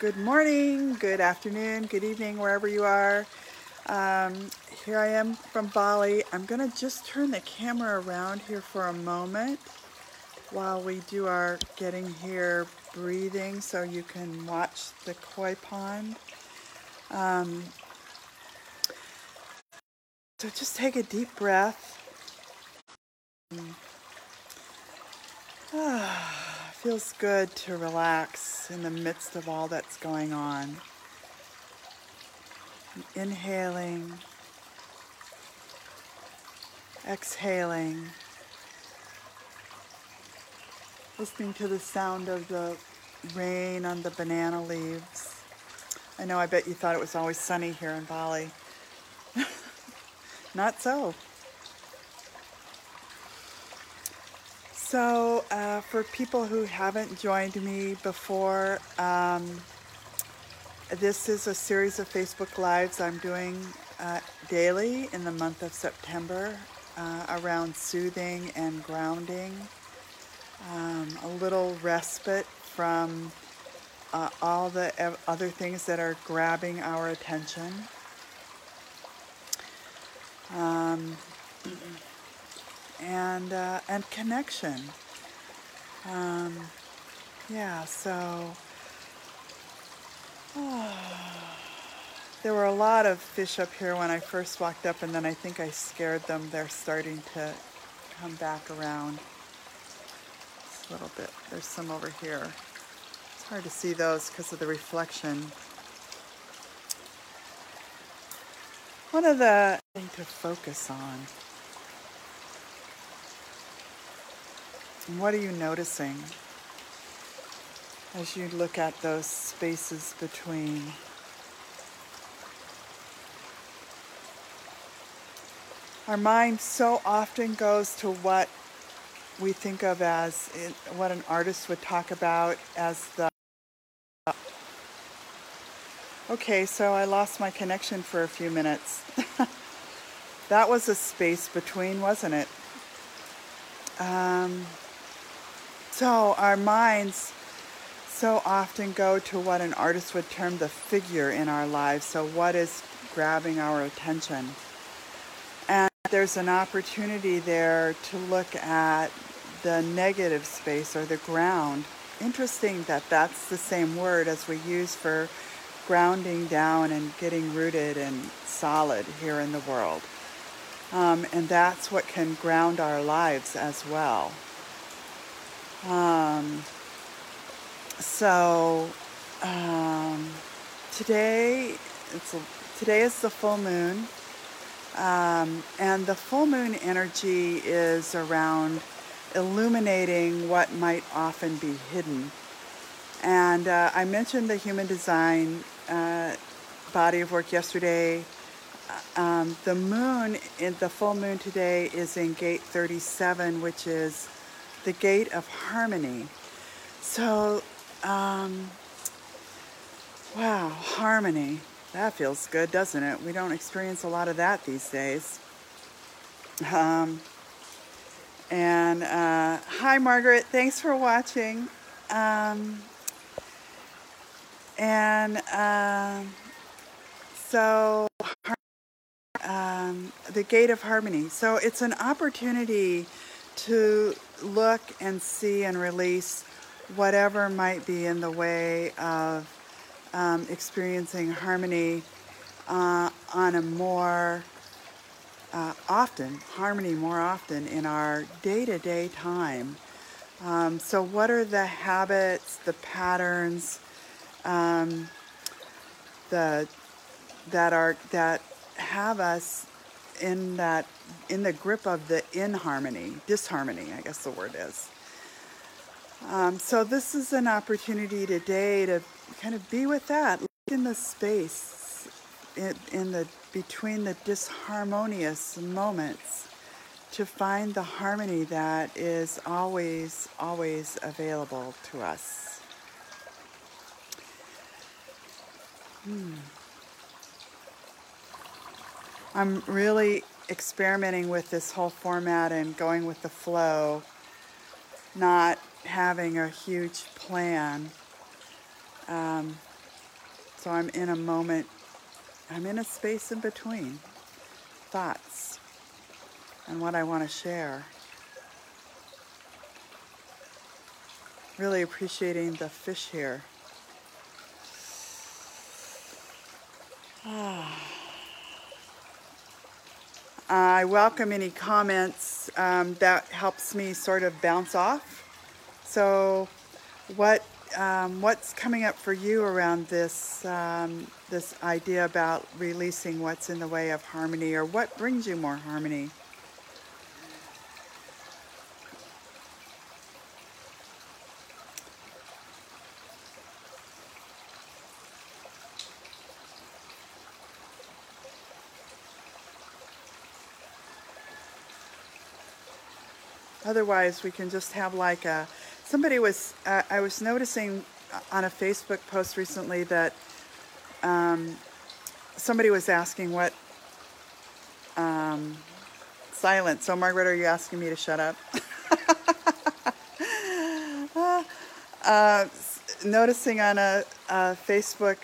Good morning, good afternoon, good evening, wherever you are. Um, here I am from Bali. I'm going to just turn the camera around here for a moment while we do our getting here breathing so you can watch the koi pond. Um, so just take a deep breath. Ah, feels good to relax in the midst of all that's going on. Inhaling, exhaling, listening to the sound of the rain on the banana leaves. I know, I bet you thought it was always sunny here in Bali. Not so. So, uh, for people who haven't joined me before, um, this is a series of Facebook Lives I'm doing uh, daily in the month of September uh, around soothing and grounding, um, a little respite from uh, all the other things that are grabbing our attention. Um, and uh, and connection. Um, yeah, so oh, there were a lot of fish up here when I first walked up, and then I think I scared them. They're starting to come back around Just a little bit. There's some over here. It's hard to see those because of the reflection. One of the things to focus on What are you noticing as you look at those spaces between? Our mind so often goes to what we think of as what an artist would talk about as the. Okay, so I lost my connection for a few minutes. that was a space between, wasn't it? Um, so our minds so often go to what an artist would term the figure in our lives. So, what is grabbing our attention? And there's an opportunity there to look at the negative space or the ground. Interesting that that's the same word as we use for grounding down and getting rooted and solid here in the world. Um, and that's what can ground our lives as well. Um, so um, today, it's a, today is the full moon, um, and the full moon energy is around illuminating what might often be hidden. And uh, I mentioned the human design uh, body of work yesterday. Uh, um, the moon, in the full moon today, is in gate 37, which is the gate of harmony. So, um, wow, harmony. That feels good, doesn't it? We don't experience a lot of that these days. Um, and uh, hi, Margaret. Thanks for watching. Um, and uh, so, um, the gate of harmony. So, it's an opportunity to look and see and release whatever might be in the way of um, experiencing harmony uh, on a more uh, often, harmony more often in our day to day time. Um, so, what are the habits, the patterns, um, the that are that have us in that in the grip of the inharmony, disharmony, I guess the word is. Um, so this is an opportunity today to kind of be with that, look in the space, in, in the between the disharmonious moments, to find the harmony that is always, always available to us. Hmm. I'm really experimenting with this whole format and going with the flow, not having a huge plan. Um, So I'm in a moment, I'm in a space in between thoughts and what I want to share. Really appreciating the fish here. I welcome any comments. Um, that helps me sort of bounce off. So, what um, what's coming up for you around this um, this idea about releasing what's in the way of harmony, or what brings you more harmony? Otherwise, we can just have like a. Somebody was. Uh, I was noticing on a Facebook post recently that um, somebody was asking what um, silence. So, Margaret, are you asking me to shut up? uh, noticing on a, a Facebook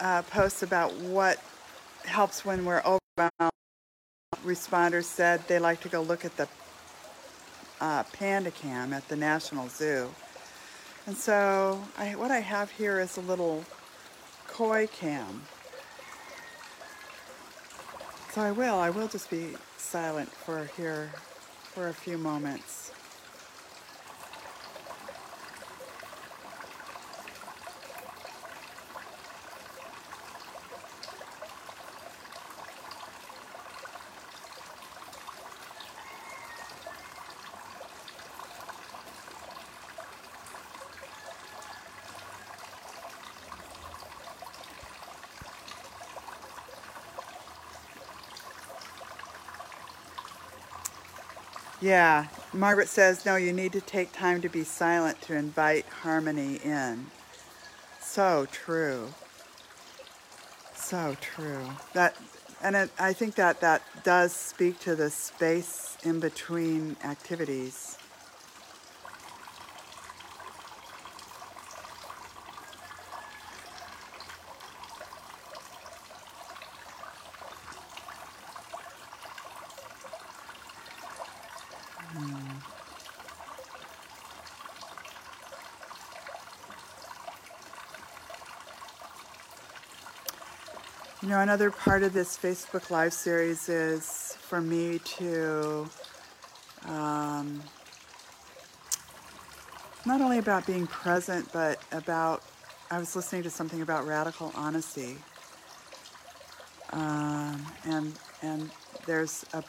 uh, post about what helps when we're overwhelmed, responders said they like to go look at the uh, panda cam at the National Zoo. And so I, what I have here is a little koi cam. So I will, I will just be silent for here for a few moments. Yeah, Margaret says, no, you need to take time to be silent to invite harmony in. So true. So true. That, and it, I think that that does speak to the space in between activities. You know, another part of this Facebook Live series is for me to um, not only about being present, but about, I was listening to something about radical honesty. Um, and, and there's a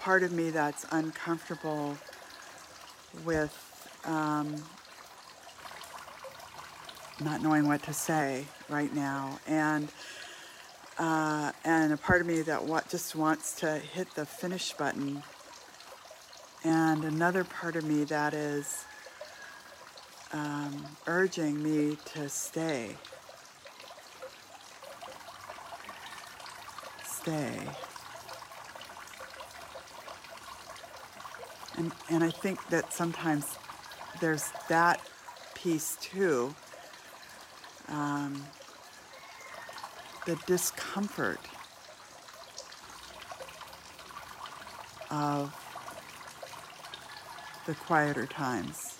part of me that's uncomfortable with um, not knowing what to say right now. And uh, and a part of me that what just wants to hit the finish button, and another part of me that is um, urging me to stay. Stay. And, and I think that sometimes there's that piece too. Um, the discomfort of the quieter times.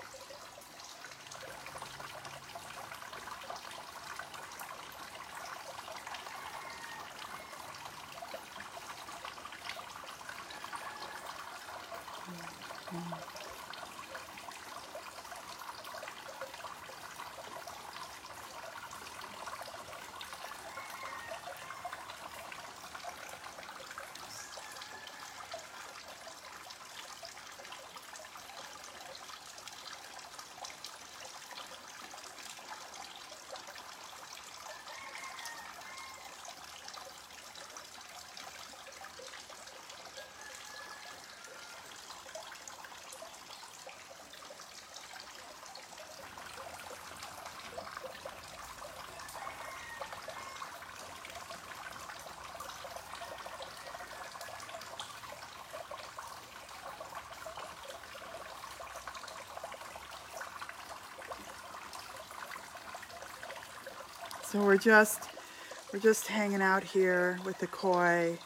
So we're just we're just hanging out here with the koi,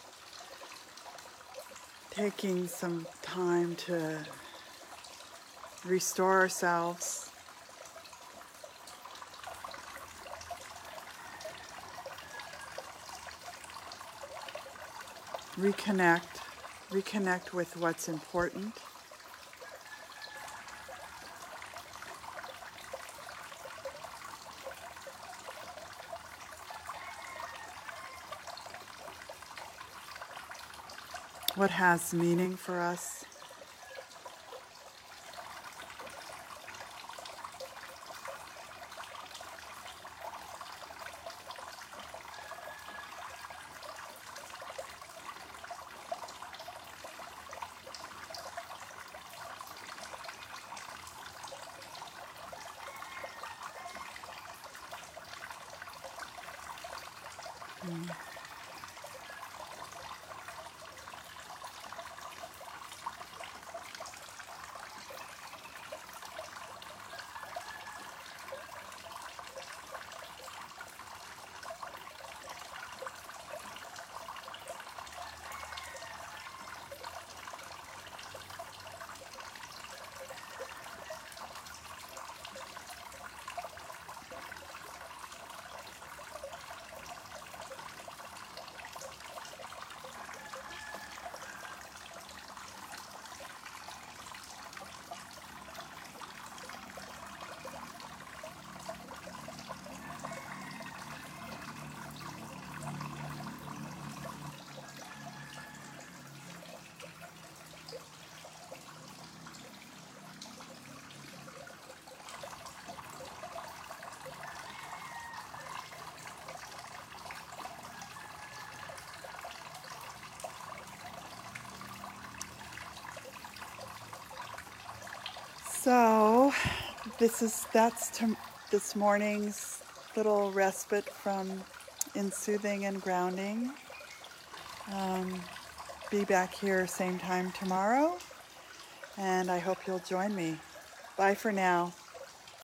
taking some time to restore ourselves. Reconnect, reconnect with what's important. What has meaning for us? Hmm. So, this is that's to, this morning's little respite from in soothing and grounding. Um, be back here same time tomorrow, and I hope you'll join me. Bye for now.